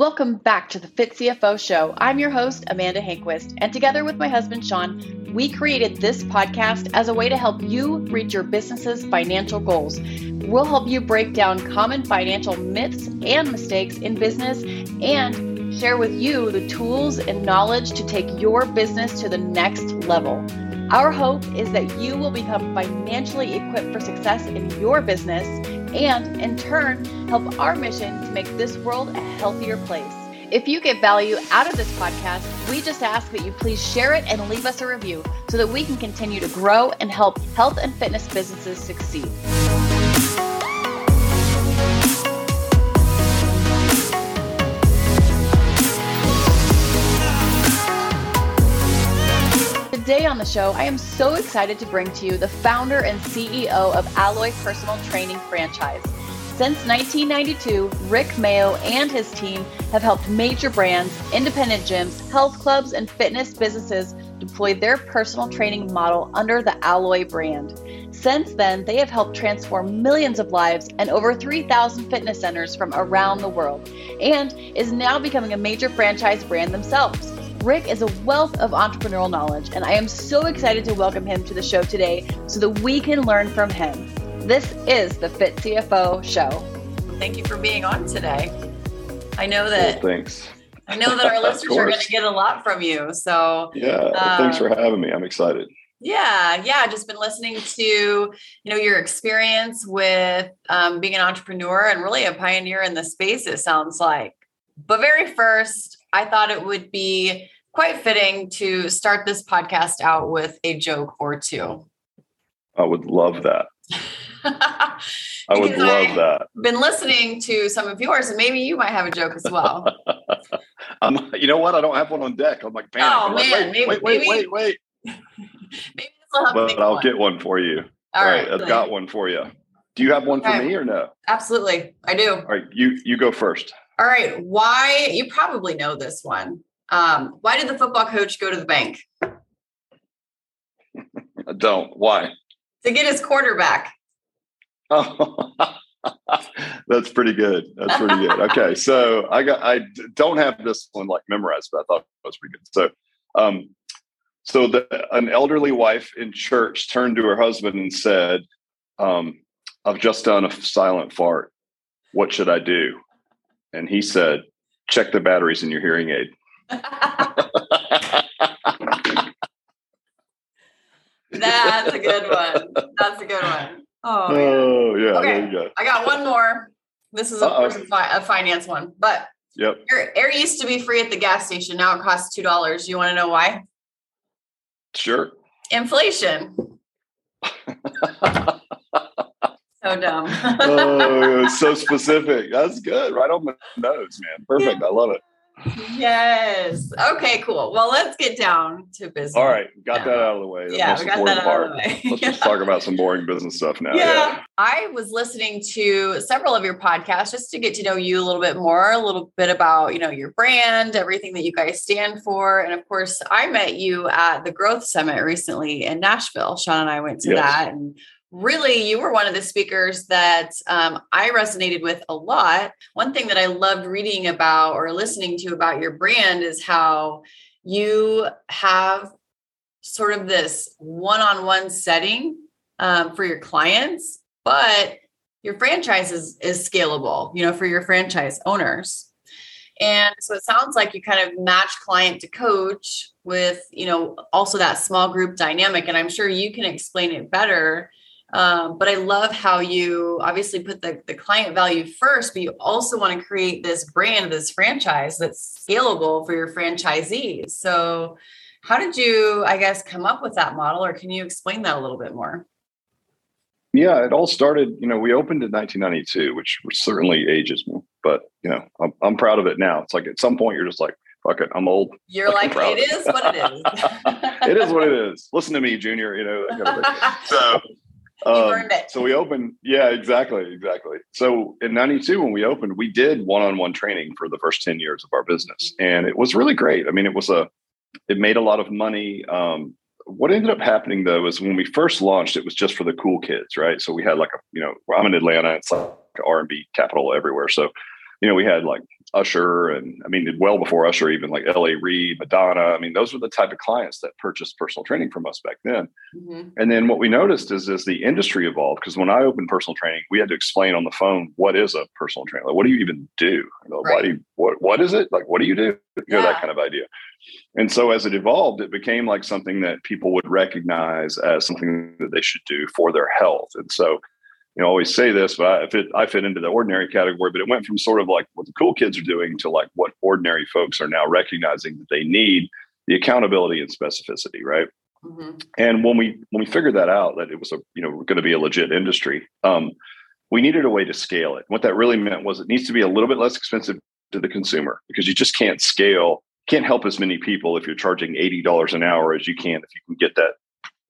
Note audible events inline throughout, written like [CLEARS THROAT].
Welcome back to the Fit CFO Show. I'm your host, Amanda Hanquist, and together with my husband, Shawn, we created this podcast as a way to help you reach your business's financial goals. We'll help you break down common financial myths and mistakes in business and share with you the tools and knowledge to take your business to the next level. Our hope is that you will become financially equipped for success in your business and, in turn, help our mission to make this world a healthier place. If you get value out of this podcast, we just ask that you please share it and leave us a review so that we can continue to grow and help health and fitness businesses succeed. Today on the show, I am so excited to bring to you the founder and CEO of Alloy Personal Training Franchise. Since 1992, Rick Mayo and his team have helped major brands, independent gyms, health clubs, and fitness businesses deploy their personal training model under the Alloy brand. Since then, they have helped transform millions of lives and over 3,000 fitness centers from around the world, and is now becoming a major franchise brand themselves. Rick is a wealth of entrepreneurial knowledge, and I am so excited to welcome him to the show today so that we can learn from him. This is the Fit CFO Show. Thank you for being on today. I know that. Well, thanks. I know that our [LAUGHS] listeners are going to get a lot from you. So yeah, um, thanks for having me. I'm excited. Yeah, yeah. Just been listening to you know your experience with um, being an entrepreneur and really a pioneer in the space. It sounds like. But very first, I thought it would be quite fitting to start this podcast out with a joke or two. I would love that. [LAUGHS] I would love I've that. Been listening to some of yours, and maybe you might have a joke as well. [LAUGHS] um, you know what? I don't have one on deck. I'm like, panic. oh man, wait, maybe, wait, wait, [LAUGHS] wait, wait. maybe but I'll one. get one for you. All, All right, right I've got one for you. Do you have one for me or no? Absolutely, I do. All right, you you go first. All right. Why, you probably know this one. Um, why did the football coach go to the bank? I don't. Why? To get his quarterback. Oh, [LAUGHS] that's pretty good. That's pretty good. Okay. So I got, I don't have this one like memorized, but I thought it was pretty good. So, um, so the, an elderly wife in church turned to her husband and said, um, I've just done a silent fart. What should I do? And he said, "Check the batteries in your hearing aid." [LAUGHS] That's a good one. That's a good one. Oh, oh yeah. Okay. Go. I got one more. This is of course a, fi- a, finance one, but yep. Air, air used to be free at the gas station. Now it costs two dollars. You want to know why? Sure. Inflation. [LAUGHS] So dumb. oh, so [LAUGHS] specific. That's good. Right on the nose, man. Perfect. I love it. Yes. Okay, cool. Well, let's get down to business. All right. Got that out of the way. yeah, we got that out part. of the way. Let's [LAUGHS] just talk about some boring business stuff now. Yeah. yeah. I was listening to several of your podcasts just to get to know you a little bit more, a little bit about, you know, your brand, everything that you guys stand for. And of course, I met you at the Growth Summit recently in Nashville. Shawn and I went to yes. that and really you were one of the speakers that um, i resonated with a lot. One thing that i loved reading about or listening to about your brand is how you have sort of this one-on-one setting um, for your clients but your franchise is, is scalable you know for your franchise owners. And so it sounds like you kind of match client to coach with you know also that small group dynamic and i'm sure you can explain it better um, but I love how you obviously put the, the client value first, but you also want to create this brand, this franchise that's scalable for your franchisees. So, how did you, I guess, come up with that model, or can you explain that a little bit more? Yeah, it all started, you know, we opened in 1992, which certainly ages me, but, you know, I'm, I'm proud of it now. It's like at some point you're just like, fuck it, I'm old. You're like, it is what it is. [LAUGHS] it is what it is. Listen to me, Junior, you know, that kind of thing. So, um, so we opened, yeah, exactly, exactly. So in '92, when we opened, we did one-on-one training for the first ten years of our business, and it was really great. I mean, it was a, it made a lot of money. Um, what ended up happening though is when we first launched, it was just for the cool kids, right? So we had like a, you know, I'm in Atlanta, it's like R and B capital everywhere. So, you know, we had like Usher, and I mean, well before Usher, even like L.A. Reid, Madonna. I mean, those were the type of clients that purchased personal training from us back then. Mm-hmm. And then what we noticed is as the industry evolved, because when I opened personal training, we had to explain on the phone what is a personal trainer. Like, what do you even do? Know, right. Why do you, what what is it? Like, what do you do? You know, that kind of idea. And so as it evolved, it became like something that people would recognize as something that they should do for their health. And so you know, always say this, but I fit I fit into the ordinary category. But it went from sort of like what the cool kids are doing to like what ordinary folks are now recognizing that they need the accountability and specificity, right? Mm-hmm. And when we when we figured that out, that it was a you know going to be a legit industry, um, we needed a way to scale it. What that really meant was it needs to be a little bit less expensive to the consumer because you just can't scale, can't help as many people if you're charging eighty dollars an hour as you can if you can get that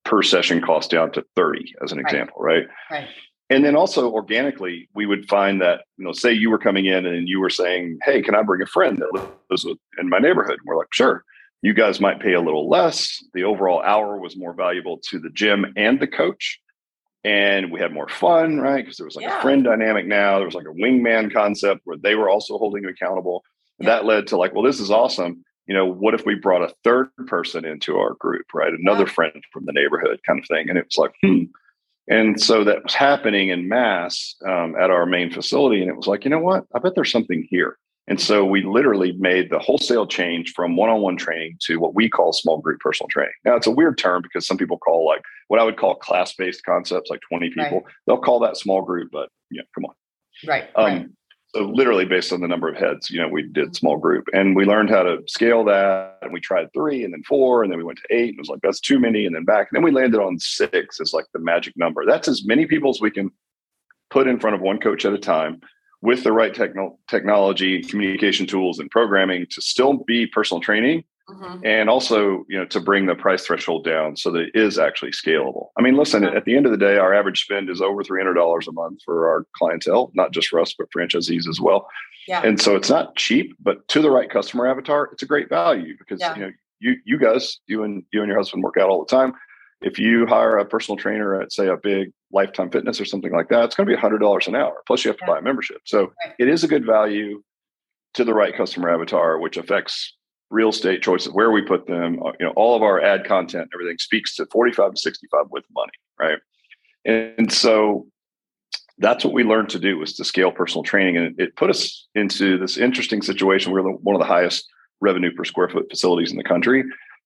per session cost down to 30 as an right. example right right and then also organically we would find that you know say you were coming in and you were saying hey can i bring a friend that lives in my neighborhood? And we're like sure. You guys might pay a little less. The overall hour was more valuable to the gym and the coach. And we had more fun right? Because there was like yeah. a friend dynamic now. There was like a wingman concept where they were also holding you accountable. And yeah. that led to like well this is awesome. You know what if we brought a third person into our group right? Another yeah. friend from the neighborhood kind of thing. And it was like hmm and so that was happening in mass um, at our main facility. And it was like, you know what? I bet there's something here. And so we literally made the wholesale change from one on one training to what we call small group personal training. Now, it's a weird term because some people call like what I would call class based concepts, like 20 people. Right. They'll call that small group, but yeah, come on. Right. Um, right so literally based on the number of heads you know we did small group. And we learned how to scale that and we tried three and then four and then we went to eight and it was like that's too many and then back. And then we landed on six as like the magic number. That's as many people as we can put in front of one coach at a time with the right techno- technology communication tools and programming to still be personal training Mm-hmm. and also you know to bring the price threshold down so that it is actually scalable i mean listen at the end of the day our average spend is over $300 a month for our clientele not just for us but franchisees as well yeah. and so it's not cheap but to the right customer avatar it's a great value because yeah. you know you you guys you and you and your husband work out all the time if you hire a personal trainer at say a big lifetime fitness or something like that it's going to be $100 an hour plus you have to yeah. buy a membership so right. it is a good value to the right customer avatar which affects real estate choices, where we put them, uh, you know, all of our ad content, and everything speaks to 45 to 65 with money, right? And so that's what we learned to do was to scale personal training. And it put us into this interesting situation. We're one of the highest revenue per square foot facilities in the country.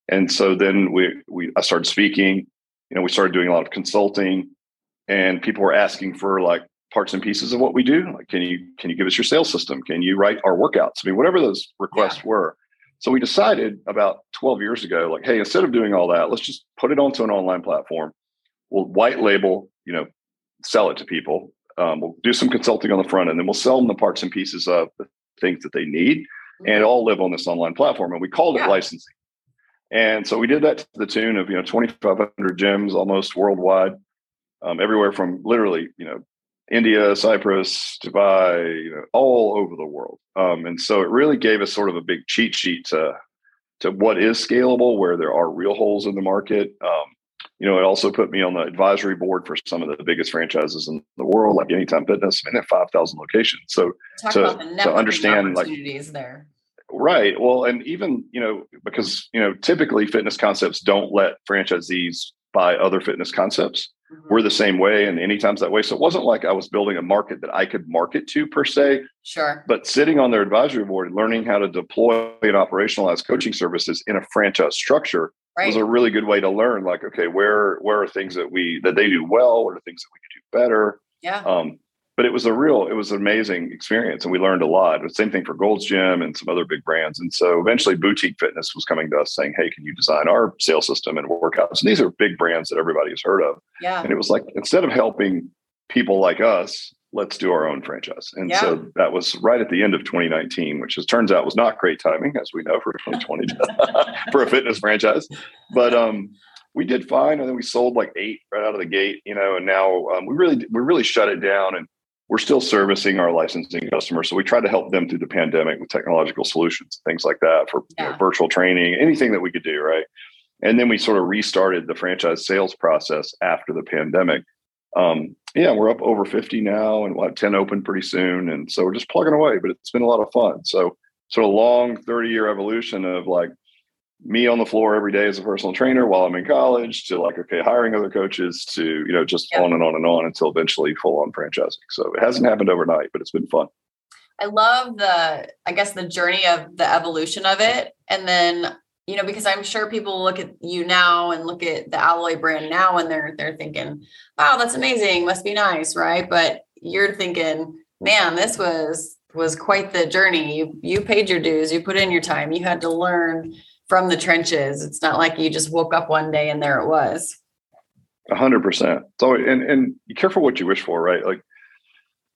And so then we, we I started speaking, you know, we started doing a lot of consulting and people were asking for like parts and pieces of what we do. Like, can you, can you give us your sales system? Can you write our workouts? I mean, whatever those requests yeah. were. So we decided about 12 years ago, like, hey, instead of doing all that, let's just put it onto an online platform. We'll white label, you know, sell it to people. Um, we'll do some consulting on the front end, and then we'll sell them the parts and pieces of the things that they need, mm-hmm. and all live on this online platform. And we called yeah. it licensing. And so we did that to the tune of you know 2,500 gyms almost worldwide, um, everywhere from literally you know India, Cyprus, Dubai, you know, all over the world. Um, and so it really gave us sort of a big cheat sheet to to what is scalable, where there are real holes in the market. Um, you know, it also put me on the advisory board for some of the biggest franchises in the world, like Anytime Fitness. I mean, at five thousand locations. So Talk to, to understand like there. Right. Well, and even, you know, because, you know, typically fitness concepts don't let franchisees buy other fitness concepts. Mm-hmm. We're the same way and anytime's that way. So it wasn't like I was building a market that I could market to per se. Sure. But sitting on their advisory board and learning how to deploy and operationalize coaching services in a franchise structure right. was a really good way to learn like, okay, where where are things that we that they do well, what are things that we could do better? Yeah. Um, but it was a real, it was an amazing experience, and we learned a lot. The same thing for Gold's Gym and some other big brands. And so eventually, Boutique Fitness was coming to us saying, "Hey, can you design our sales system and workouts?" And these are big brands that everybody has heard of. Yeah. And it was like instead of helping people like us, let's do our own franchise. And yeah. so that was right at the end of 2019, which as turns out was not great timing, as we know for [LAUGHS] 2020 for a fitness franchise. But um, we did fine, and then we sold like eight right out of the gate, you know. And now um, we really we really shut it down and we're still servicing our licensing customers. So we try to help them through the pandemic with technological solutions, things like that for yeah. you know, virtual training, anything that we could do, right? And then we sort of restarted the franchise sales process after the pandemic. Um, yeah, we're up over 50 now and we'll have 10 open pretty soon. And so we're just plugging away, but it's been a lot of fun. So sort of long 30 year evolution of like me on the floor every day as a personal trainer while I'm in college to like, okay, hiring other coaches to, you know, just on and on and on until eventually full on franchising. So it hasn't happened overnight, but it's been fun. I love the, I guess, the journey of the evolution of it. And then, you know, because I'm sure people look at you now and look at the Alloy brand now and they're they're thinking, wow, that's amazing, must be nice, right? But you're thinking, man, this was was quite the journey. You you paid your dues, you put in your time, you had to learn from the trenches. It's not like you just woke up one day and there it was. A hundred percent. So and and be careful what you wish for, right? Like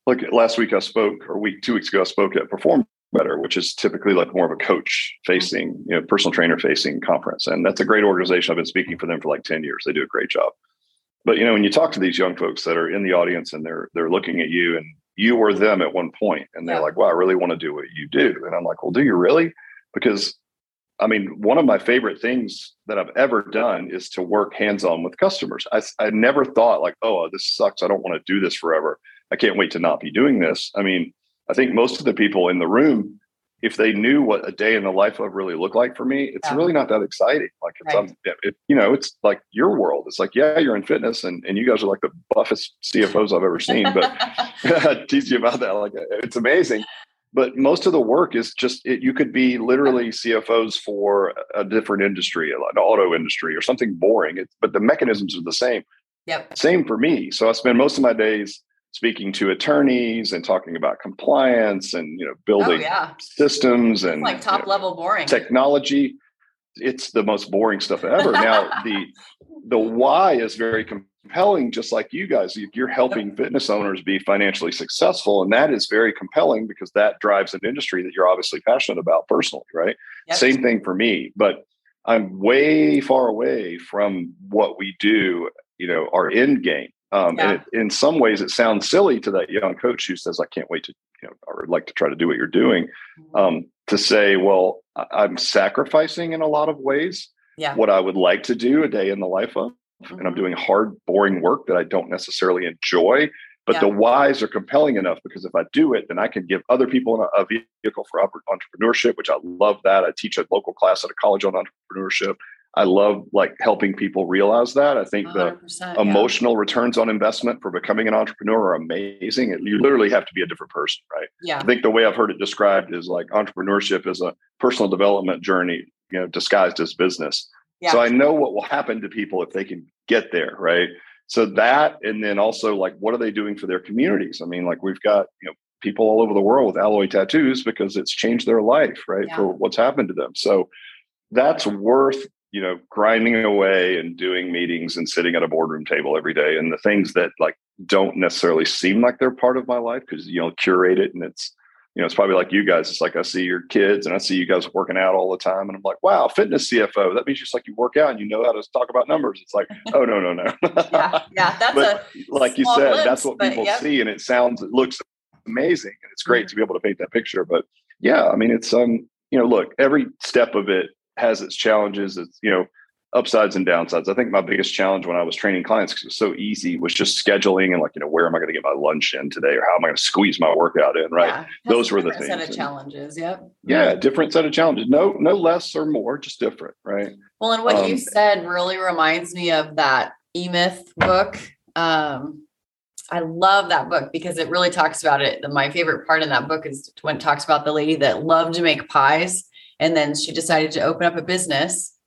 like last week I spoke or week two weeks ago I spoke at Perform Better, which is typically like more of a coach facing, you know, personal trainer facing conference. And that's a great organization. I've been speaking for them for like 10 years. They do a great job. But you know, when you talk to these young folks that are in the audience and they're they're looking at you and you were them at one point and they're yeah. like, wow, I really want to do what you do. And I'm like, well, do you really? Because I mean, one of my favorite things that I've ever done is to work hands on with customers. I, I never thought like, oh, this sucks. I don't want to do this forever. I can't wait to not be doing this. I mean, I think most of the people in the room, if they knew what a day in the life of really looked like for me, it's yeah. really not that exciting. Like it's, right. um, it, you know, it's like your world. It's like, yeah, you're in fitness and, and you guys are like the buffest CFOs I've ever seen, but [LAUGHS] [LAUGHS] I tease you about that. Like it's amazing. But most of the work is just, it, you could be literally CFOs for a different industry, an auto industry or something boring, it, but the mechanisms are the same. Yep. Same for me. So I spend most of my days speaking to attorneys and talking about compliance and you know building oh, yeah. systems and like top you know, level boring technology it's the most boring stuff ever now the the [LAUGHS] why is very compelling just like you guys you're helping fitness owners be financially successful and that is very compelling because that drives an industry that you're obviously passionate about personally right yep. same thing for me but i'm way far away from what we do you know our end game um, yeah. And it, in some ways, it sounds silly to that young coach who says, "I can't wait to, you know, or like to try to do what you're doing." Mm-hmm. Um, to say, "Well, I'm sacrificing in a lot of ways yeah. what I would like to do a day in the life of, mm-hmm. and I'm mm-hmm. doing hard, boring work that I don't necessarily enjoy." But yeah. the whys are compelling enough because if I do it, then I can give other people a vehicle for entrepreneurship, which I love that. I teach a local class at a college on entrepreneurship. I love like helping people realize that. I think the emotional returns on investment for becoming an entrepreneur are amazing. You literally have to be a different person, right? Yeah. I think the way I've heard it described is like entrepreneurship is a personal development journey, you know, disguised as business. Yeah. So I know what will happen to people if they can get there, right? So that, and then also like, what are they doing for their communities? I mean, like we've got, you know, people all over the world with alloy tattoos because it's changed their life, right? Yeah. For what's happened to them. So that's worth you know grinding away and doing meetings and sitting at a boardroom table every day and the things that like don't necessarily seem like they're part of my life because you know curate it and it's you know it's probably like you guys it's like i see your kids and i see you guys working out all the time and i'm like wow fitness cfo that means just like you work out and you know how to talk about numbers it's like oh no no no [LAUGHS] yeah yeah that's but like you said glimpse, that's what people yep. see and it sounds it looks amazing and it's great mm-hmm. to be able to paint that picture but yeah i mean it's um you know look every step of it has its challenges. It's you know upsides and downsides. I think my biggest challenge when I was training clients because it was so easy was just scheduling and like you know where am I going to get my lunch in today or how am I going to squeeze my workout in right. Yeah, Those were the things. Set of challenges. Yep. Yeah, different set of challenges. No, no less or more, just different. Right. Well, and what um, you said really reminds me of that E Myth book. Um, I love that book because it really talks about it. My favorite part in that book is when it talks about the lady that loved to make pies and then she decided to open up a business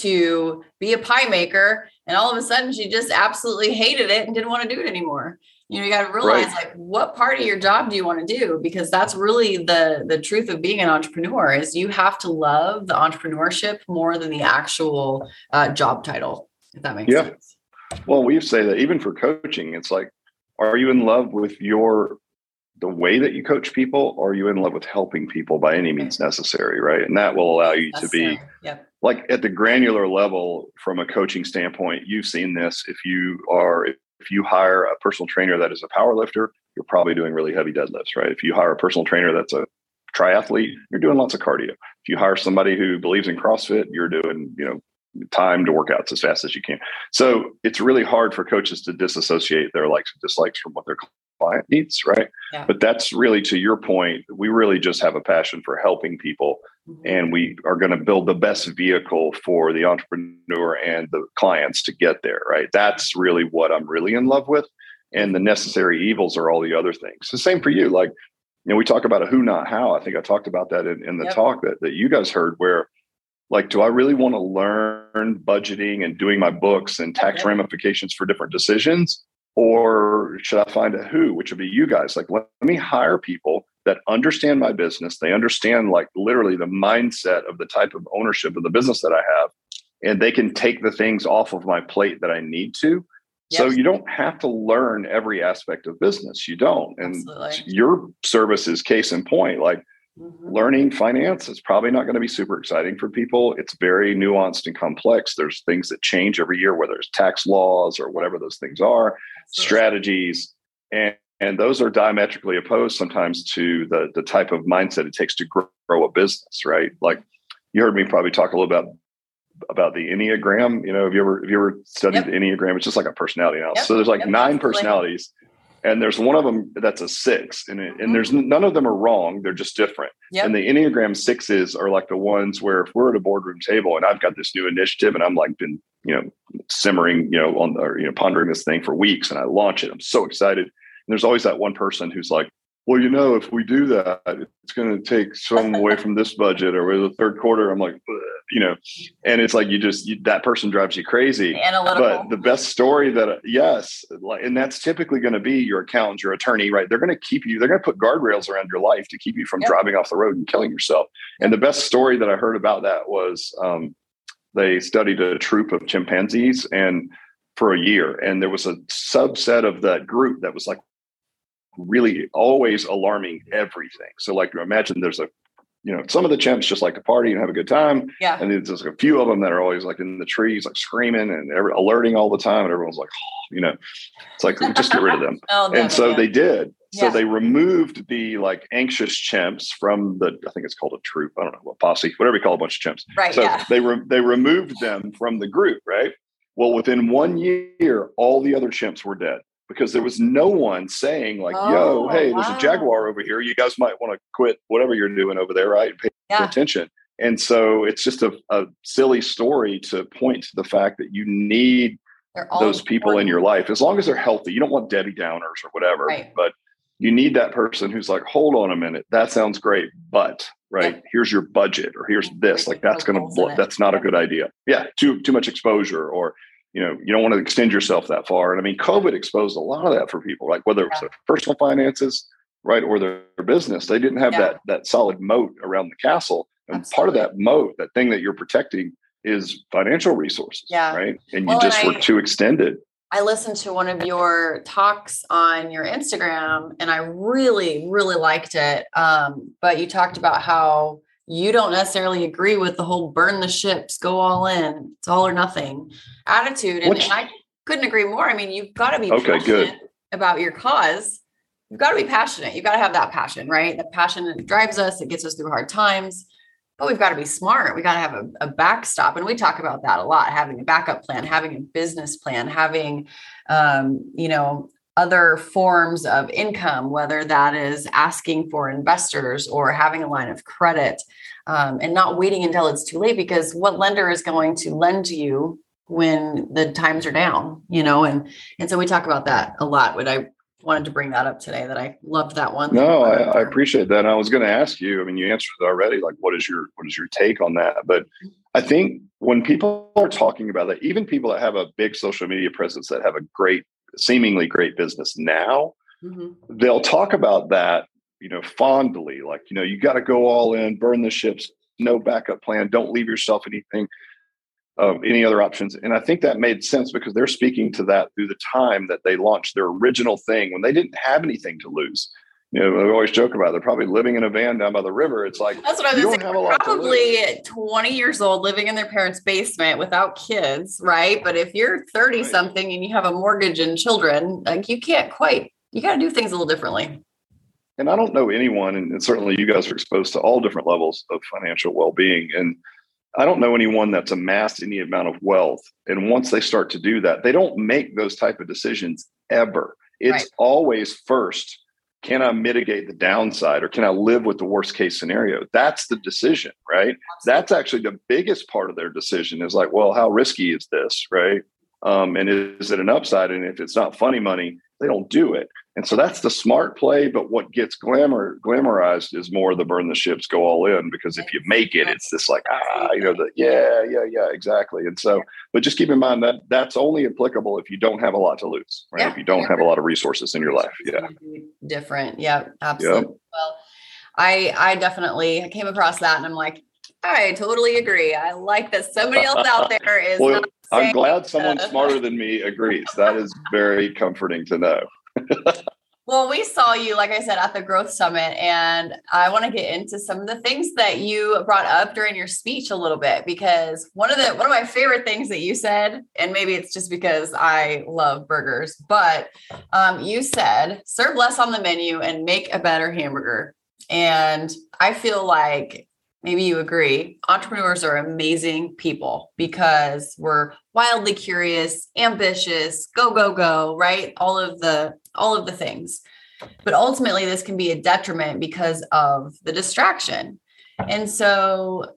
to be a pie maker. And all of a sudden, she just absolutely hated it and didn't want to do it anymore. You know, you got to realize right. like what part of your job do you want to do? Because that's really the the truth of being an entrepreneur is you have to love the entrepreneurship more than the actual uh, job title. If that makes yeah. sense. Well, we say that even for coaching, it's like, are you in love with your the way that you coach people or are you in love with helping people by any means necessary right and that will allow you to be yep. Like at the granular level from a coaching standpoint you've seen this if you are if you hire a personal trainer that is a power lifter you're probably doing really heavy deadlifts right if you hire a personal trainer that's a triathlete you're doing lots of cardio if you hire somebody who believes in crossfit you're doing you know time to work out as fast as you can. So it's really hard for coaches to disassociate their likes and dislikes from what their client needs, right? Yeah. But that's really to your point. We really just have a passion for helping people. Mm-hmm. and we are going to build the best vehicle for the entrepreneur and the clients to get there, right? That's really what I'm really in love with. And the necessary evils are all the other things. The same for you. Like, you know, we talk about a who, not how. I think I talked about that in, in the yep. talk that, that you guys heard, where like do i really want to learn budgeting and doing my books and tax okay. ramifications for different decisions or should i find a who which would be you guys like let me hire people that understand my business they understand like literally the mindset of the type of ownership of the business that i have and they can take the things off of my plate that i need to Yes. So you don't have to learn every aspect of business. You don't. And Absolutely. your service is case in point. Like Mm-hmm. Learning finance is probably not going to be super exciting for people. It's very nuanced and complex. There's things that change every year, whether it's tax laws or whatever those things are, strategies, and and those are diametrically opposed sometimes to the the type of mindset it takes to grow, grow a business. Right? Like you heard me probably talk a little about about the enneagram. You know, have you ever have you ever studied yep. the enneagram? It's just like a personality analysis. Yep. So there's like yep. nine personalities and there's one of them that's a six and, it, and there's mm-hmm. none of them are wrong they're just different and the enneagram sixes are like the ones where if we're at a boardroom table and i've got this new initiative and i'm like been you know simmering you know on or you know pondering this thing for weeks and i launch it i'm so excited there's always that one person who's like well, you know, if we do that, it's going to take some away from this budget or with the third quarter. I'm like, you know, and it's like you just you, that person drives you crazy. Analytical. But the best story that yes, and that's typically going to be your accountant, your attorney, right? They're going to keep you. They're going to put guardrails around your life to keep you from yep. driving off the road and killing yourself. And the best story that I heard about that was um, they studied a troop of chimpanzees and for a year, and there was a subset of that group that was like really always alarming everything. So, like, imagine there's a, you know, some of the chimps just like to party and have a good time. Yeah. And there's a few of them that are always like in the trees, like screaming and every, alerting all the time. And everyone's like, oh, you know, it's like, just get rid of them. [LAUGHS] oh, and so they did. So yeah. they removed the like anxious chimps from the, I think it's called a troop. I don't know what posse, whatever you call a bunch of chimps. Right. So yeah. they re- they removed them from the group. Right. Well, within one year, all the other chimps were dead because there was no one saying like, oh, "Yo, hey, wow. there's a jaguar over here. You guys might want to quit whatever you're doing over there, right? Pay yeah. attention." And so it's just a, a, silly story to point to the fact that you need those people important. in your life as long as they're healthy. You don't want Debbie Downers or whatever, right. but you need that person who's like, "Hold on a minute, that sounds great, but." Right here's your budget, or here's this. Like that's going to that's not a good idea. Yeah, too too much exposure, or you know you don't want to extend yourself that far and i mean covid exposed a lot of that for people like whether it was their personal finances right or their, their business they didn't have yeah. that that solid moat around the castle and Absolutely. part of that moat that thing that you're protecting is financial resources yeah. right and well, you just and were I, too extended I listened to one of your talks on your Instagram and I really, really liked it. Um, but you talked about how you don't necessarily agree with the whole burn the ships, go all in, it's all or nothing attitude. And, and I couldn't agree more. I mean, you've got to be okay, good. about your cause. You've got to be passionate. You've got to have that passion, right? That passion drives us, it gets us through hard times. But we've got to be smart. We got to have a, a backstop. And we talk about that a lot having a backup plan, having a business plan, having, um, you know, other forms of income, whether that is asking for investors or having a line of credit, um, and not waiting until it's too late because what lender is going to lend to you when the times are down, you know? And and so we talk about that a lot. But I wanted to bring that up today that I loved that one. No, I, I, appreciate that. And I was going to ask you, I mean, you answered it already. Like, what is your what is your take on that? But I think when people are talking about that, even people that have a big social media presence that have a great seemingly great business now, mm-hmm. they'll talk about that, you know, fondly, like, you know, you got to go all in, burn the ships, no backup plan, don't leave yourself anything of any other options. And I think that made sense because they're speaking to that through the time that they launched their original thing when they didn't have anything to lose you know, I always joke about it. They're probably living in a van down by the river. It's like that's what I was saying. Probably 20 years old, living in their parents' basement without kids, right? But if you're 30 right. something and you have a mortgage and children, like you can't quite. You got to do things a little differently. And I don't know anyone, and certainly you guys are exposed to all different levels of financial well-being. And I don't know anyone that's amassed any amount of wealth. And once they start to do that, they don't make those type of decisions ever. It's right. always first, can I mitigate the downside or can I live with the worst case scenario? That's the decision, right? That's actually the biggest part of their decision is like, well, how risky is this, right? Um, and is it an upside? And if it's not funny money, they don't do it. And so that's the smart play. But what gets glamour glamorized is more the burn the ships, go all in. Because if you make it, it's this like ah, you know, the yeah, yeah, yeah, exactly. And so, but just keep in mind that that's only applicable if you don't have a lot to lose, right? Yeah. If you don't have a lot of resources in your life, yeah. Different, yeah, absolutely. Yep. Well, I I definitely came across that, and I'm like, I totally agree. I like that somebody else out [LAUGHS] there is. well, I'm glad someone smarter than me agrees. That is very comforting to know. Well, we saw you, like I said, at the Growth Summit, and I want to get into some of the things that you brought up during your speech a little bit because one of the one of my favorite things that you said, and maybe it's just because I love burgers, but um, you said serve less on the menu and make a better hamburger. And I feel like maybe you agree entrepreneurs are amazing people because we're wildly curious ambitious go go go right all of the all of the things. But ultimately this can be a detriment because of the distraction. And so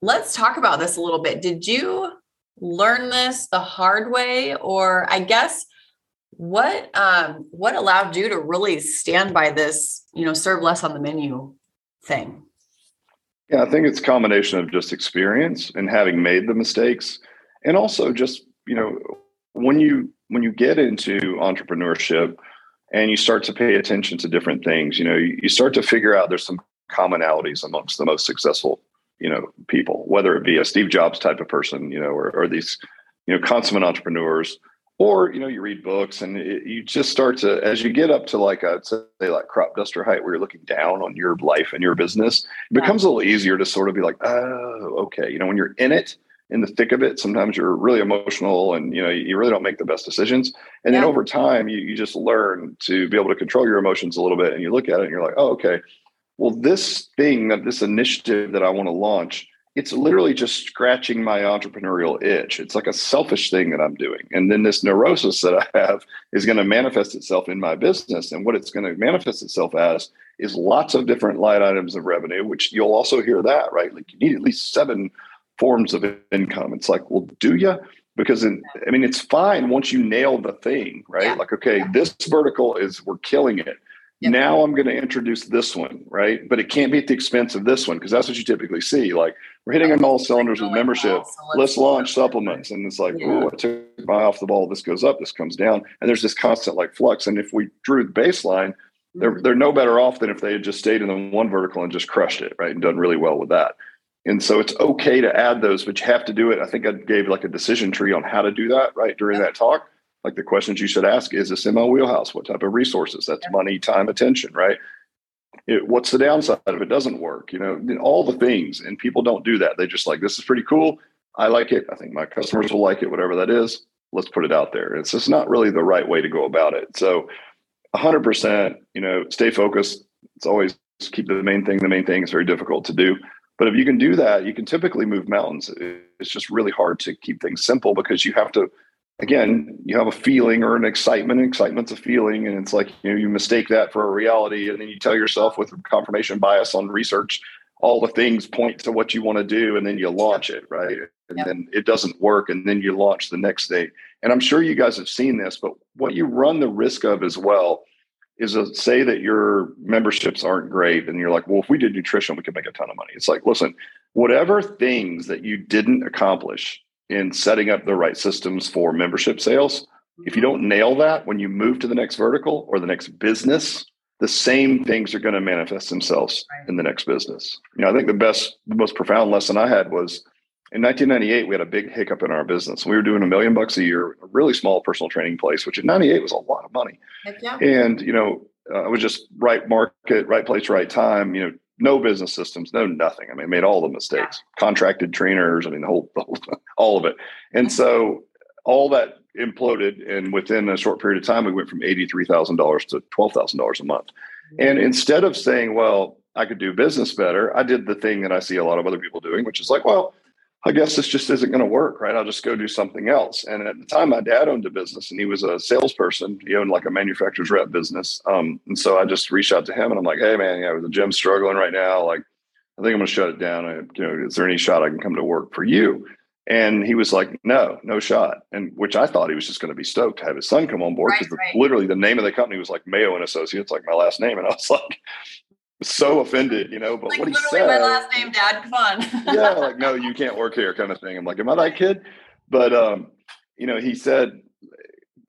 let's talk about this a little bit. Did you learn this the hard way? Or i guess what um what allowed you to really stand by this you know serve less on the menu thing? Yeah, I think it's a combination of just experience and having made the mistakes, and also just you know when you when you get into entrepreneurship and you start to pay attention to different things, you know, you, start to figure out there's some commonalities amongst the most successful you know people, whether it be a Steve Jobs type of person, you know, or, or these you know consummate entrepreneurs or you know you read books and it, you just start to as you get up to like a say like crop duster height where you're looking down on your life and your business it becomes a little easier to sort of be like oh okay. You know when you're in it in the thick of it sometimes you're really emotional and you know you really don't make the best decisions and yeah. then over time you, you just learn to be able to control your emotions a little bit and you look at it and you're like oh okay well this thing that this initiative that i want to launch it's literally just scratching my entrepreneurial itch. It's like a selfish thing that I'm doing. And then this neurosis that I have is going to manifest itself in my business. And what it's going to manifest itself as is lots of different line items of revenue, which you'll also hear that, right? Like you need at least seven forms of income. It's like, well, do you? Because in, I mean, it's fine once you nail the thing, right? Yeah. Like, okay, this vertical is we're killing it Yep. Now I'm going to introduce this one, right? But it can't be at the expense of this one because that's what you typically see. Like we're hitting on all cylinders with membership. So let's, let's launch supplements, and it's like, yeah. oh, I took my off the ball. This goes up, this comes down, and there's this constant like flux. And if we drew the baseline, they're mm-hmm. they're no better off than if they had just stayed in the one vertical and just crushed it, right, and done really well with that. And so it's okay to add those, but you have to do it. I think I gave like a decision tree on how to do that, right, during that talk. Like the questions you should ask is this in my wheelhouse? What type of resources? That's money time attention right? It, what's the downside if it doesn't work? You know all the things and people don't do that. They just like this is pretty cool. I like it. I think my customers will like it whatever that is. Let's put it out there. It's just not really the right way to go about it. So 100% you know stay focused. It's always keep the main thing the main thing. It's very difficult to do but if you can do that you can typically move mountains it's just really hard to keep things simple because you have to again, you have a feeling or an excitement. Excitement's a feeling, and it's like you know you mistake that for a reality, and then you tell yourself with confirmation bias on research, all the things point to what you want to do, and then you launch it, right? And yep. then it doesn't work, and then you launch the next day. And I'm sure you guys have seen this, but what you run the risk of as well is a, say that your memberships aren't great, and you're like, well, if we did nutrition, we could make a ton of money. It's like, listen, whatever things that you didn't accomplish in setting up the right systems for membership sales. If you mm-hmm. don't nail that when you move to the next vertical or the next business, the same things are going to manifest themselves in the next business. You know, I think the best, the most profound lesson I had was in 1998, we had a big hiccup in our business. We were doing a million bucks a year, a really small personal training place, which in 98 was a lot of money. Yeah. And, you know, uh, it was just right market, right place, right time. You know, no business systems, no nothing. I mean, made all the mistakes, yeah. contracted trainers. I mean, the whole, the whole, all of it. And so all that imploded. And within a short period of time, we went from $83,000 to $12,000 a month. Mm-hmm. And instead of saying, well, I could do business better, I did the thing that I see a lot of other people doing, which is like, well, I guess this just isn't going to work, right? I'll just go do something else. And at the time, my dad owned a business and he was a salesperson. He owned like a manufacturer's rep business. Um, and so I just reached out to him and I'm like, hey, man, yeah, the gym's struggling right now. Like, I think I'm going to shut it down. I, you know, is there any shot I can come to work for you? And he was like, no, no shot. And which I thought he was just going to be stoked to have his son come on board because right, right. literally the name of the company was like Mayo and Associates, like my last name. And I was [LAUGHS] like, so offended, you know. But like what he said, my last name, Dad. Come on. yeah, like no, you can't work here, kind of thing. I'm like, am I that kid? But um, you know, he said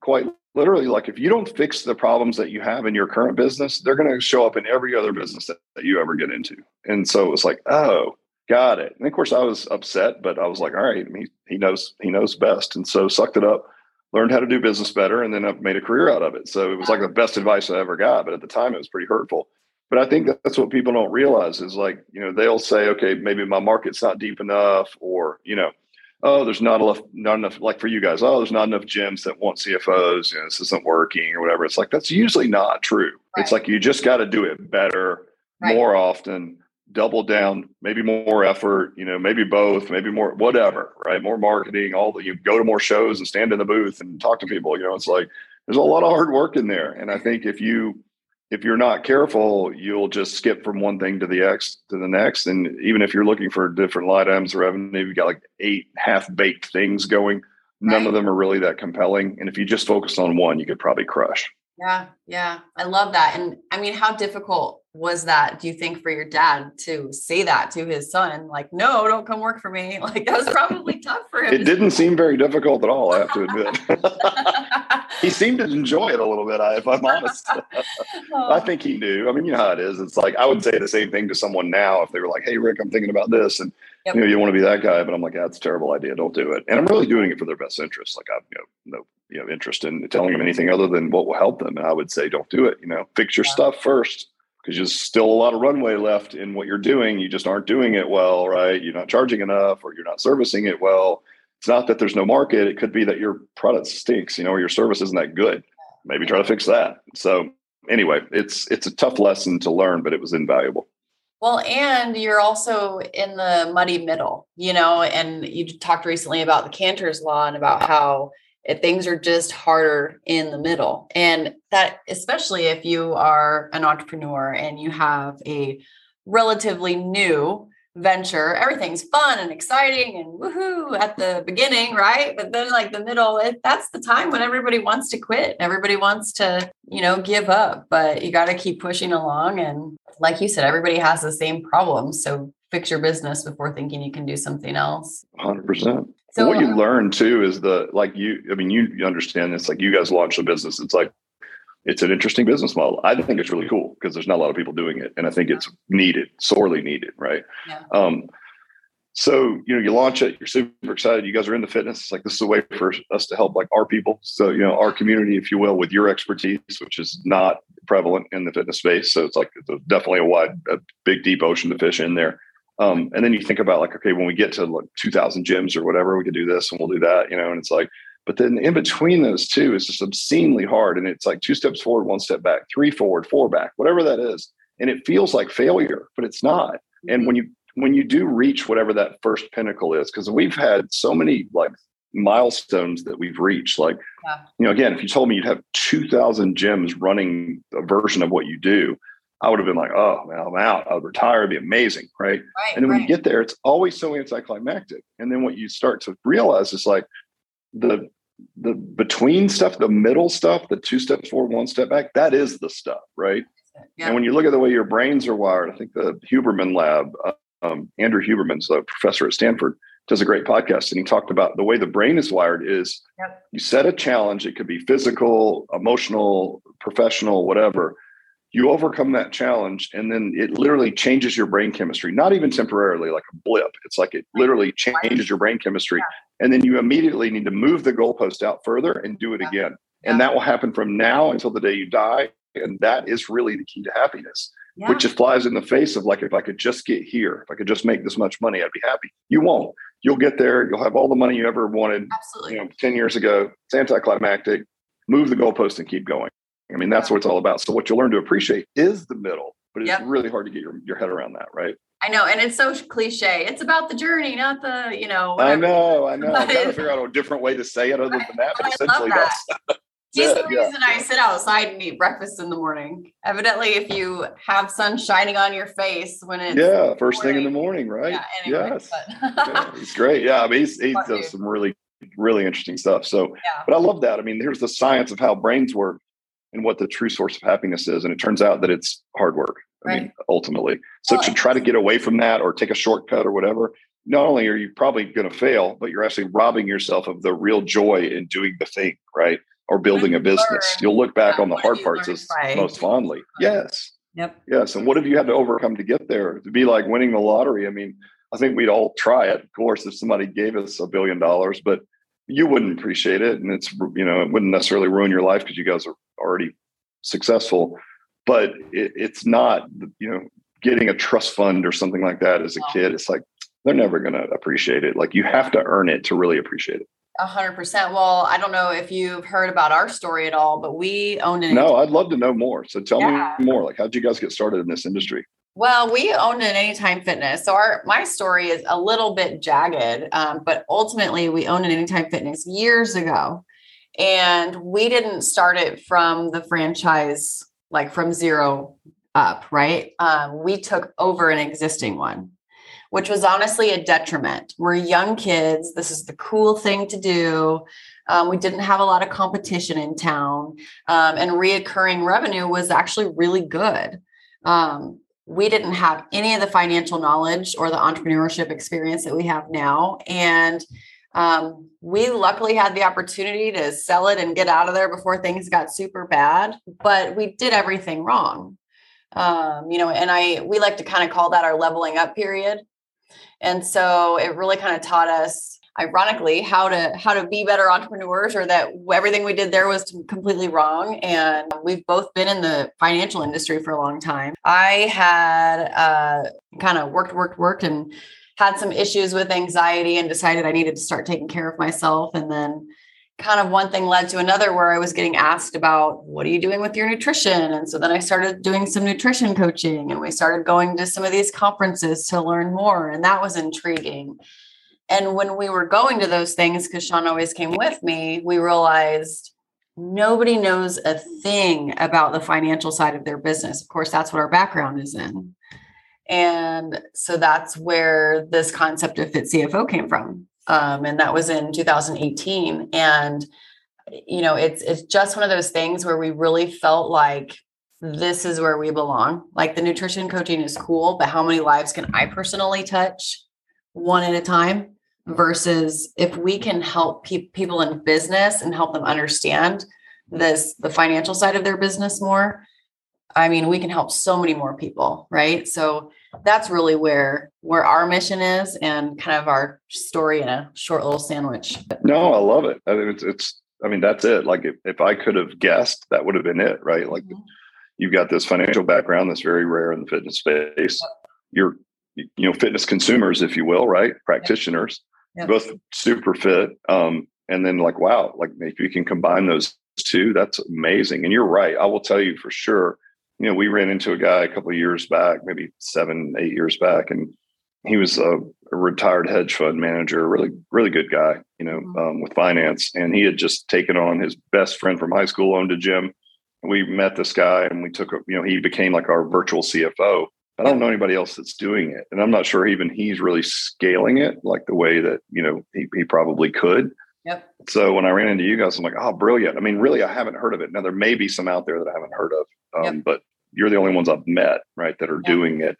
quite literally, like if you don't fix the problems that you have in your current business, they're going to show up in every other business that, that you ever get into. And so it was like, oh, got it. And of course, I was upset, but I was like, all right, he he knows he knows best, and so sucked it up. Learned how to do business better, and then I've made a career out of it. So it was like the best advice I ever got. But at the time, it was pretty hurtful but I think that's what people don't realize is like, you know, they'll say, okay, maybe my market's not deep enough, or, you know, oh, there's not enough, not enough, like for you guys, oh, there's not enough gyms that want CFOs, you know, this isn't working or whatever. It's like, that's usually not true. Right. It's like, you just got to do it better, right. more often, double down, maybe more effort, you know, maybe both, maybe more, whatever, right? More marketing, all the, you go to more shows and stand in the booth and talk to people, you know, it's like, there's a lot of hard work in there. And I think if you, if you're not careful, you'll just skip from one thing to the X to the next. And even if you're looking for different line items revenue, you've got like eight half baked things going. None right. of them are really that compelling. And if you just focus on one, you could probably crush. Yeah, yeah. I love that. And I mean, how difficult was that, do you think, for your dad to say that to his son? Like, no, don't come work for me. [LAUGHS] Like, that was probably tough for him. It didn't seem very difficult at all, I have to admit. [LAUGHS] he seemed to enjoy it a little bit, if I'm honest. [LAUGHS] I think he knew. I mean, you know how it is. It's like I would say the same thing to someone now if they were like, hey, Rick, I'm thinking about this. And, yep. you know, you want to be that guy. But I'm like, that's a terrible idea. Don't do it. And I'm really doing it for their best interest. Like, I've you know, no you know, interest in telling them anything other than what will help them. And I would say, don't do it. You know, fix your yeah. stuff first because there's still a lot of runway left in what you're doing. You just aren't doing it well, right? You're not charging enough or you're not servicing it well. It's not that there's no market. It could be that your product stinks, you know, or your service isn't that good. Maybe try to fix that. So anyway, it's it's a tough lesson to learn, but it was invaluable. Well, and you're also in the muddy middle, you know, and you talked recently about the Kanter's law and about how things are just harder in the middle. And that, especially if you are an entrepreneur and you have a relatively new venture, everything's fun and exciting and woohoo at the beginning, right? But then, like the middle, it, that's the time when everybody wants to quit. Everybody wants to, you know, give up, but you got to keep pushing along. And like you said, everybody has the same problems. So fix your business before thinking you can do something else. 100%. So what you learn too is the like you. I mean, you, you understand this. Like you guys launched a business. It's like it's an interesting business model. I think it's really cool because there's not a lot of people doing it, and I think it's needed, sorely needed, right? Yeah. Um, so you know, you launch it. You're super excited. You guys are in the fitness. It's like this is a way for us to help like our people. So you know, our community, if you will, with your expertise, which is not prevalent in the fitness space. So it's like it's definitely a wide, a big, deep ocean to fish in there. Um, and then you think about like, okay, when we get to like 2000 gyms or whatever, we could do this and we'll do that, you know, and it's like, but then in between those two is just obscenely hard. And it's like two steps forward, one step back, three forward, four back, whatever that is. And it feels like failure, but it's not. And mm-hmm. when you, when you do reach whatever that first pinnacle is, because we've had so many like milestones that we've reached. Like, yeah. you know, again, if you told me you'd have 2000 gyms running a version of what you do, I would have been like, oh man, I'm out. I'll retire. It'd be amazing. Right. right and then right. when you get there, it's always so anticlimactic. And then what you start to realize is like the the between stuff, the middle stuff, the two steps forward, one step back, that is the stuff, right? Yeah. And when you look at the way your brains are wired, I think the Huberman Lab, um, Andrew Huberman's a professor at Stanford, does a great podcast, and he talked about the way the brain is wired is yep. you set a challenge. It could be physical, emotional, professional, whatever you overcome that challenge and then it literally changes your brain chemistry not even temporarily like a blip. It's like it literally changes your brain chemistry and then you immediately need to move the goalpost out further and do it again. And that will happen from now until the day you die and that is really the key to happiness yeah. which just flies in the face of like if i could just get here if i could just make this much money i'd be happy. You won't. You'll get there you'll have all the money you ever wanted Absolutely. you know 10 years ago it's anticlimactic move the goalpost and keep going I mean, that's what it's all about. So what you learn to appreciate is the middle, but it's yep. really hard to get your, your head around that, right? I know, and it's so cliche. It's about the journey, not the, you know. Whatever. I know, I know. I'm trying to figure out a different way to say it other than that, but [LAUGHS] essentially that's [LAUGHS] He's the reason yeah. I sit outside and eat breakfast in the morning. Evidently, if you have sun shining on your face when it's yeah, first morning, thing in the morning, right? Yeah, anyway, yes, [LAUGHS] yeah, he's great. Yeah, I mean, he's, he does some really really interesting stuff. So, but I love that. I mean, here's the science of how brains work and what the true source of happiness is, and it turns out that it's hard work. I right. mean, ultimately. So well, to try to get away from that or take a shortcut or whatever, not only are you probably going to fail, but you're actually robbing yourself of the real joy in doing the thing, right? or building a business. You'll look back on the hard parts as most fondly. Yes. Yep. Yes. And what have you had to overcome to get there? To be like winning the lottery. I mean, I think we'd all try it, of course, if somebody gave us a billion dollars, but you wouldn't appreciate it. And it's, you know, it wouldn't necessarily ruin your life because you guys are already successful. But it, it's not, you know, getting a trust fund or something like that as a kid. It's like, they're never going to appreciate it. Like you have to earn it to really appreciate it. A hundred percent. Well, I don't know if you've heard about our story at all, but we owned an. No, I'd love to know more. So tell yeah. me more. Like, how did you guys get started in this industry? Well, we owned an Anytime Fitness. So our my story is a little bit jagged, um, but ultimately we owned an Anytime Fitness years ago, and we didn't start it from the franchise like from zero up, right? Um, we took over an existing one which was honestly a detriment. We're young kids. This is the cool thing to do. Um, we didn't have a lot of competition in town, um, and reoccurring revenue was actually really good. Um, we didn't have any of the financial knowledge or the entrepreneurship experience that we have now. And um, we luckily had the opportunity to sell it and get out of there before things got super bad, but we did everything wrong. Um, you know, and I we like to kind of call that our leveling up period. And so it really kind of taught us ironically how to how to be better entrepreneurs or that everything we did there was completely wrong and we've both been in the financial industry for a long time i had uh, kind of worked worked worked and had some issues with anxiety and decided i needed to start taking care of myself and then kind of one thing led to another where I was getting asked about what are you doing with your nutrition? And so then I started doing some nutrition coaching and we started going to some of these conferences to learn more. And that was intriguing. And when we were going to those things, because Shawn always came with me, we realized nobody knows a thing about the financial side of their business. Of course, that's what our background is in. And so that's where this concept of Fit CFO came from um, and that was in 2018. And you know, it's it's just one of those things where we really felt like this is where we belong. Like the nutrition coaching is cool, but how many lives can I personally touch one at a time? Versus if we can help pe- people in business and help them understand this the financial side of their business more, I mean, we can help so many more people, right? So that's really where where our mission is and kind of our story in a short little sandwich. No, I love it. I mean, it's, it's I mean, that's it. Like if, if I could have guessed, that would have been it, right? Like mm-hmm. you've got this financial background that's very rare in the fitness space. You're, you know, fitness consumers, if you will, right? Practitioners, yep. both super fit. Um, and then like, wow, like if you can combine those two, that's amazing. And you're right. I will tell you for sure you know, we ran into a guy a couple of years back, maybe seven, eight years back, and he was a, a retired hedge fund manager, really, really good guy, you know, mm-hmm. um, with finance. And he had just taken on his best friend from high school, owned a gym. We met this guy and we took, a, you know, he became like our virtual CFO. I don't know anybody else that's doing it. And I'm not sure even he's really scaling it like the way that, you know, he, he probably could. Yep. So when I ran into you guys, I'm like, oh, brilliant. I mean, really, I haven't heard of it. Now, there may be some out there that I haven't heard of, um, yep. but you're the only ones I've met, right, that are yeah. doing it.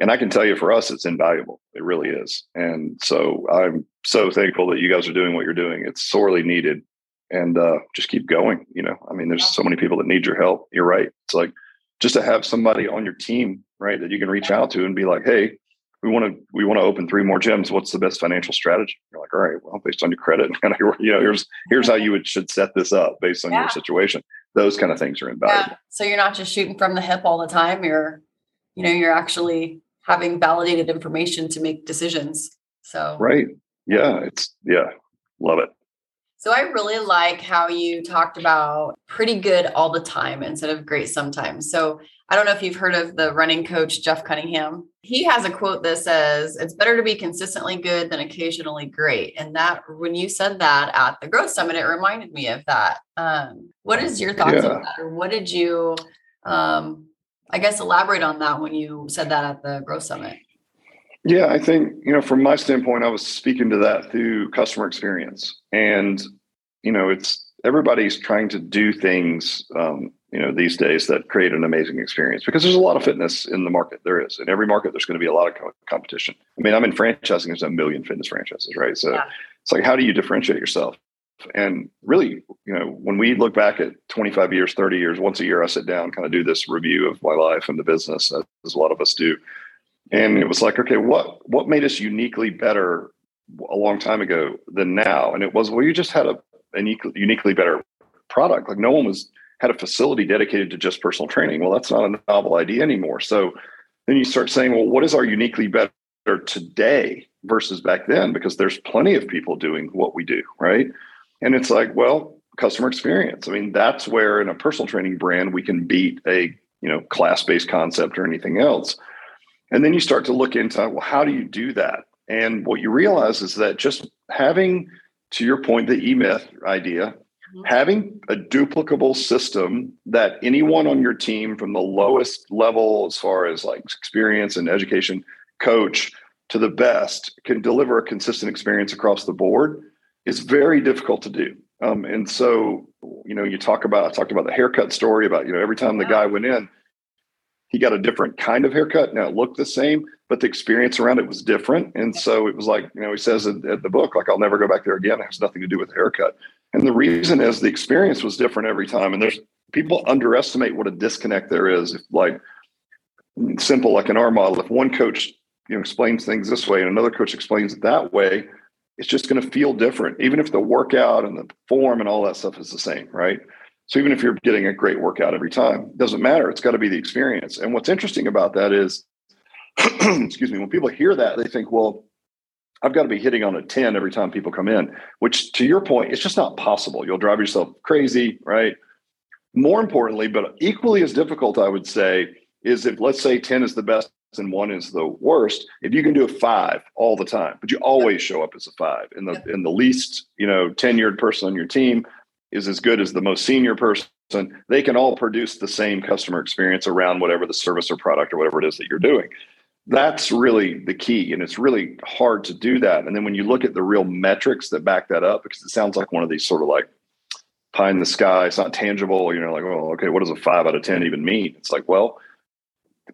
And I can tell you for us, it's invaluable. It really is. And so I'm so thankful that you guys are doing what you're doing. It's sorely needed. And uh, just keep going. You know, I mean, there's so many people that need your help. You're right. It's like just to have somebody on your team, right, that you can reach out to and be like, hey, we want to we want to open three more gyms. What's the best financial strategy? You're like, all right, well, based on your credit, and [LAUGHS] you know, here's here's how you would should set this up based on yeah. your situation those kind of things are invaluable. Yeah. So you're not just shooting from the hip all the time. You're, you know, you're actually having validated information to make decisions. So right. Yeah. It's yeah. Love it. So I really like how you talked about pretty good all the time instead of great sometimes. So I don't know if you've heard of the running coach, Jeff Cunningham. He has a quote that says, It's better to be consistently good than occasionally great. And that, when you said that at the Growth Summit, it reminded me of that. Um, what is your thoughts yeah. on that? Or what did you, um, I guess, elaborate on that when you said that at the Growth Summit? Yeah, I think, you know, from my standpoint, I was speaking to that through customer experience. And, you know, it's everybody's trying to do things um, you know these days that create an amazing experience because there's a lot of fitness in the market. There is. In every market there's going to be a lot of co- competition. I mean i'm in franchising there's a million fitness franchises right? So yeah. it's like how do you differentiate yourself? And really you know when we look back at 25 years 30 years once a year i sit down kind of do this review of my life and the business as a lot of us do and it was like okay what what made us uniquely better a long time ago than now and it was well you just had a an uniquely better product. Like no one was had a facility dedicated to just personal training. Well, that's not a novel idea anymore. So then you start saying, well, what is our uniquely better today versus back then? Because there's plenty of people doing what we do, right? And it's like, well, customer experience. I mean, that's where in a personal training brand we can beat a you know class-based concept or anything else. And then you start to look into well, how do you do that? And what you realize is that just having to your point, the e-myth idea, mm-hmm. having a duplicable system that anyone on your team from the lowest level as far as like experience and education coach to the best can deliver a consistent experience across the board is very difficult to do. Um, and so, you know, you talk about, I talked about the haircut story about, you know, every time the guy went in, he got a different kind of haircut. Now it looked the same, but the experience around it was different. And so it was like, you know, he says in, in the book, like, I'll never go back there again. It has nothing to do with the haircut. And the reason is the experience was different every time. And there's people underestimate what a disconnect there is. If like simple, like in our model, if one coach, you know, explains things this way and another coach explains it that way, it's just going to feel different, even if the workout and the form and all that stuff is the same, right? So even if you're getting a great workout every time, it doesn't matter. It's got to be the experience. And what's interesting about that is, [CLEARS THROAT] excuse me, when people hear that, they think, well, I've got to be hitting on a 10 every time people come in, which to your point, it's just not possible. You'll drive yourself crazy, right? More importantly, but equally as difficult, I would say, is if let's say 10 is the best and one is the worst, if you can do a five all the time, but you always show up as a five in the in the least, you know, tenured person on your team, is as good as the most senior person, they can all produce the same customer experience around whatever the service or product or whatever it is that you're doing. That's really the key. And it's really hard to do that. And then when you look at the real metrics that back that up, because it sounds like one of these sort of like pie in the sky, it's not tangible. You know, like, well, okay, what does a five out of 10 even mean? It's like, well,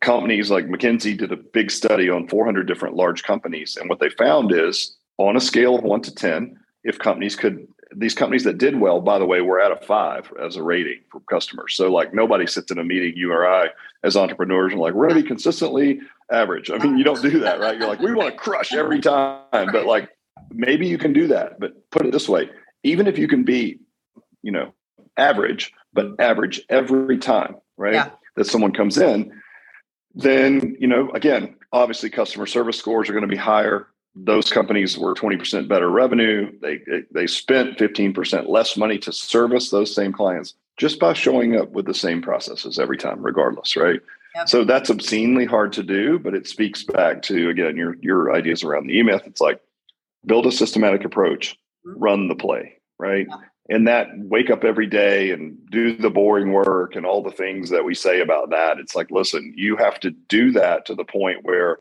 companies like McKinsey did a big study on 400 different large companies. And what they found is on a scale of one to 10, if companies could these companies that did well, by the way, were at a five as a rating for customers. So like nobody sits in a meeting, you or I, as entrepreneurs, and like we're going to be consistently average. I mean, you don't do that, right? You're like we want to crush every time, but like maybe you can do that. But put it this way: even if you can be, you know, average, but average every time, right? Yeah. That someone comes in, then you know, again, obviously, customer service scores are going to be higher those companies were 20% better revenue. They they spent 15% less money to service those same clients just by showing up with the same processes every time, regardless, right? Yep. So that's obscenely hard to do, but it speaks back to again your your ideas around the e-myth. It's like build a systematic approach, mm-hmm. run the play, right? And that wake up every day and do the boring work and all the things that we say about that. It's like, listen, you have to do that to the point where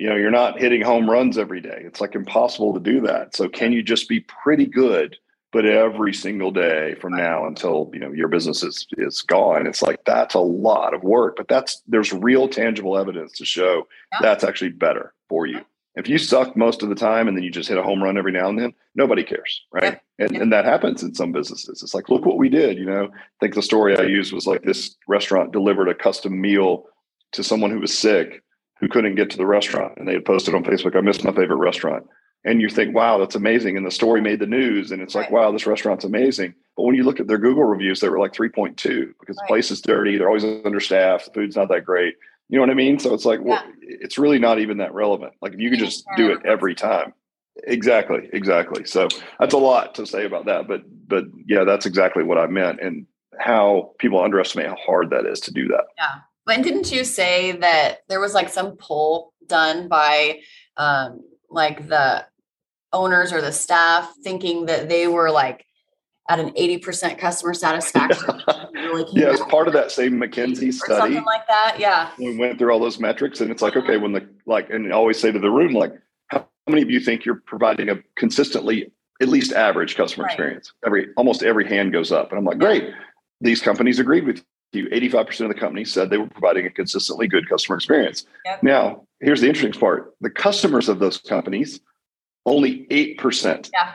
you know you're not hitting home runs every day. It's like impossible to do that. So can you just be pretty good but every single day from now until you know your business is is gone? It's like that's a lot of work but that's there's real tangible evidence to show that's actually better for you. If you suck most of the time and then you just hit a home run every now and then nobody cares right. And, and that happens in some businesses. It's like look what we did you know? I think the story i used was like this restaurant delivered a custom meal to someone who was sick who couldn't get to the restaurant and they had posted on Facebook, I missed my favorite restaurant. And you think, wow, that's amazing. And the story made the news. And it's like, wow, this restaurant's amazing. But when you look at their Google reviews, they were like 3.2 because right. the place is dirty. They're always understaffed. The food's not that great. You know what I mean? So it's like, well, yeah. it's really not even that relevant. Like if you could just do it every time. Exactly. Exactly. So that's a lot to say about that. But, but yeah, that's exactly what I meant and how people underestimate how hard that is to do that. Yeah But didn't you say that there was like some poll done by um, like the owners or the staff thinking that they were like at an 80% customer satisfaction. really [LAUGHS] yeah, it's part of that same McKinsey study. something like that. Yeah. We went through all those metrics and it's like, okay, when the like, and I always say to the room, like, how many of you think you're providing a consistently at least average customer right. experience? Every almost every hand goes up. And I'm like, great. These companies agreed with you. 85% of the companies said they were providing a consistently good customer experience. Yep. Now, here's the interesting part. The customers of those companies, only 8% yeah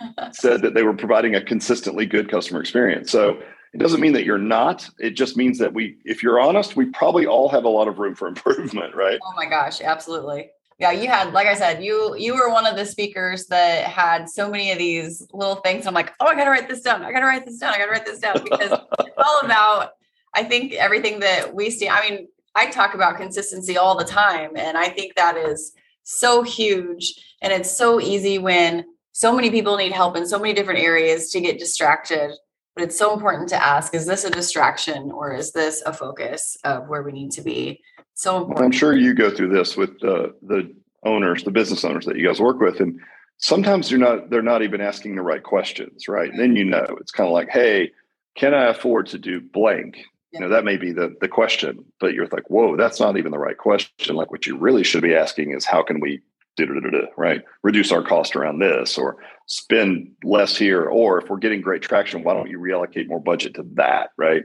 [LAUGHS] said that they were providing a consistently good customer experience. So it doesn't mean that you're not. It just means that we, if you're honest, we probably all have a lot of room for improvement, right? Oh my gosh, absolutely. Yeah, you had, like I said, you you were one of the speakers that had so many of these little things. I'm like, oh, I gotta write this down. I gotta write this down. I gotta write this down because it's all about. I think everything that we see. I mean, I talk about consistency all the time, and I think that is so huge. And it's so easy when so many people need help in so many different areas to get distracted but it's so important to ask is this a distraction or is this a focus of where we need to be so important. i'm sure you go through this with the owners the business owners that you guys work with and sometimes you're not they're not even asking the right questions right and then you know it's kind of like hey can i afford to do blank. You know that may be the the question but you're like whoa that's not even the right question like what you really should be asking is how can we do, right? Reduce our cost around this or spend less here. Or if we're getting great traction, why don't you reallocate more budget to that, right?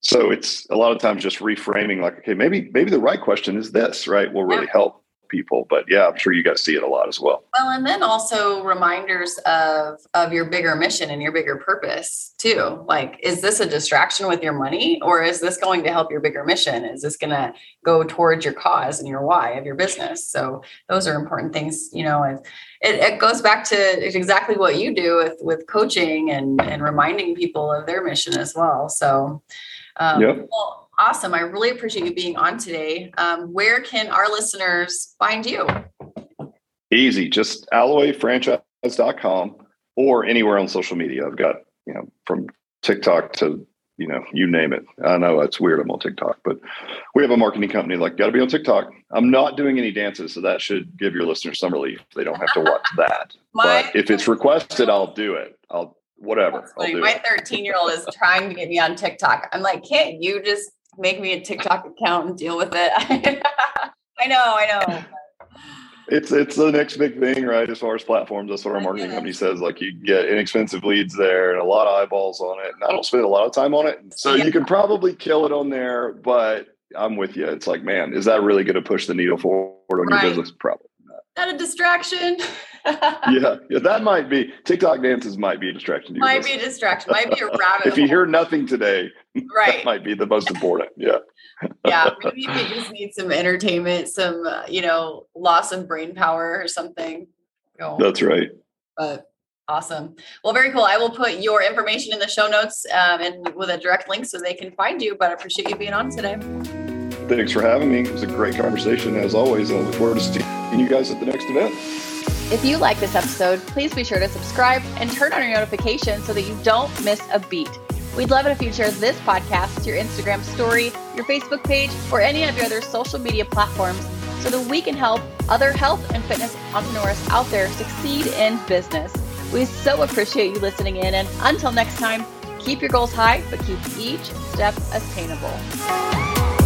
So it's a lot of times just reframing like, okay, maybe maybe the right question is this, right? Will really help people. But yeah, I'm sure you guys see it a lot as well. Well, and then also reminders of of your bigger mission and your bigger purpose too. Like, is this a distraction with your money, or is this going to help your bigger mission? Is this going to go towards your cause and your why of your business? So those are important things, you know. And it, it goes back to exactly what you do with with coaching and and reminding people of their mission as well. So. Um, yep. Well, Awesome. I really appreciate you being on today. Um, where can our listeners find you? Easy, just alloyfranchise.com or anywhere on social media. I've got, you know, from TikTok to, you know, you name it. I know it's weird I'm on TikTok, but we have a marketing company like, got to be on TikTok. I'm not doing any dances, so that should give your listeners some relief. They don't have to watch [LAUGHS] that. But if it's requested, I'll do it. I'll whatever. My 13 year old is trying to get me on TikTok. I'm like, can't you just make me a TikTok account and deal with it. [LAUGHS] I know, I know. It's it's the next big thing, right? As far as platforms, that's what our marketing company says. Like you get inexpensive leads there and a lot of eyeballs on it. And I don't spend a lot of time on it. So yeah. you can probably kill it on there, but I'm with you. It's like, man, is that really going to push the needle forward on right. your business? Probably not. a distraction. [LAUGHS] yeah, yeah, that might be TikTok dances might be a distraction. might be a distraction. Might be a [LAUGHS] rabbit. if you hear nothing today, [LAUGHS] right, that might be the most important. Yeah. yeah, maybe you just need some entertainment, some uh, you know, loss of brain power or something. That's right. But awesome. Well, very cool. I will put your information in the show notes um, and with a direct link so they can find you. But I appreciate you being on today. Thanks for having me. It was a great conversation as always. I look forward to seeing you guys at the next event. If you like this episode, please be sure to subscribe and turn on your notifications so that you don't miss a beat. We'd love it if you share this podcast to your Instagram story, your Facebook page, or any of your other social media platforms so that we can help other health and fitness entrepreneurs out there succeed in business. We so appreciate you listening in. And until next time, keep your goals high, but keep each step attainable.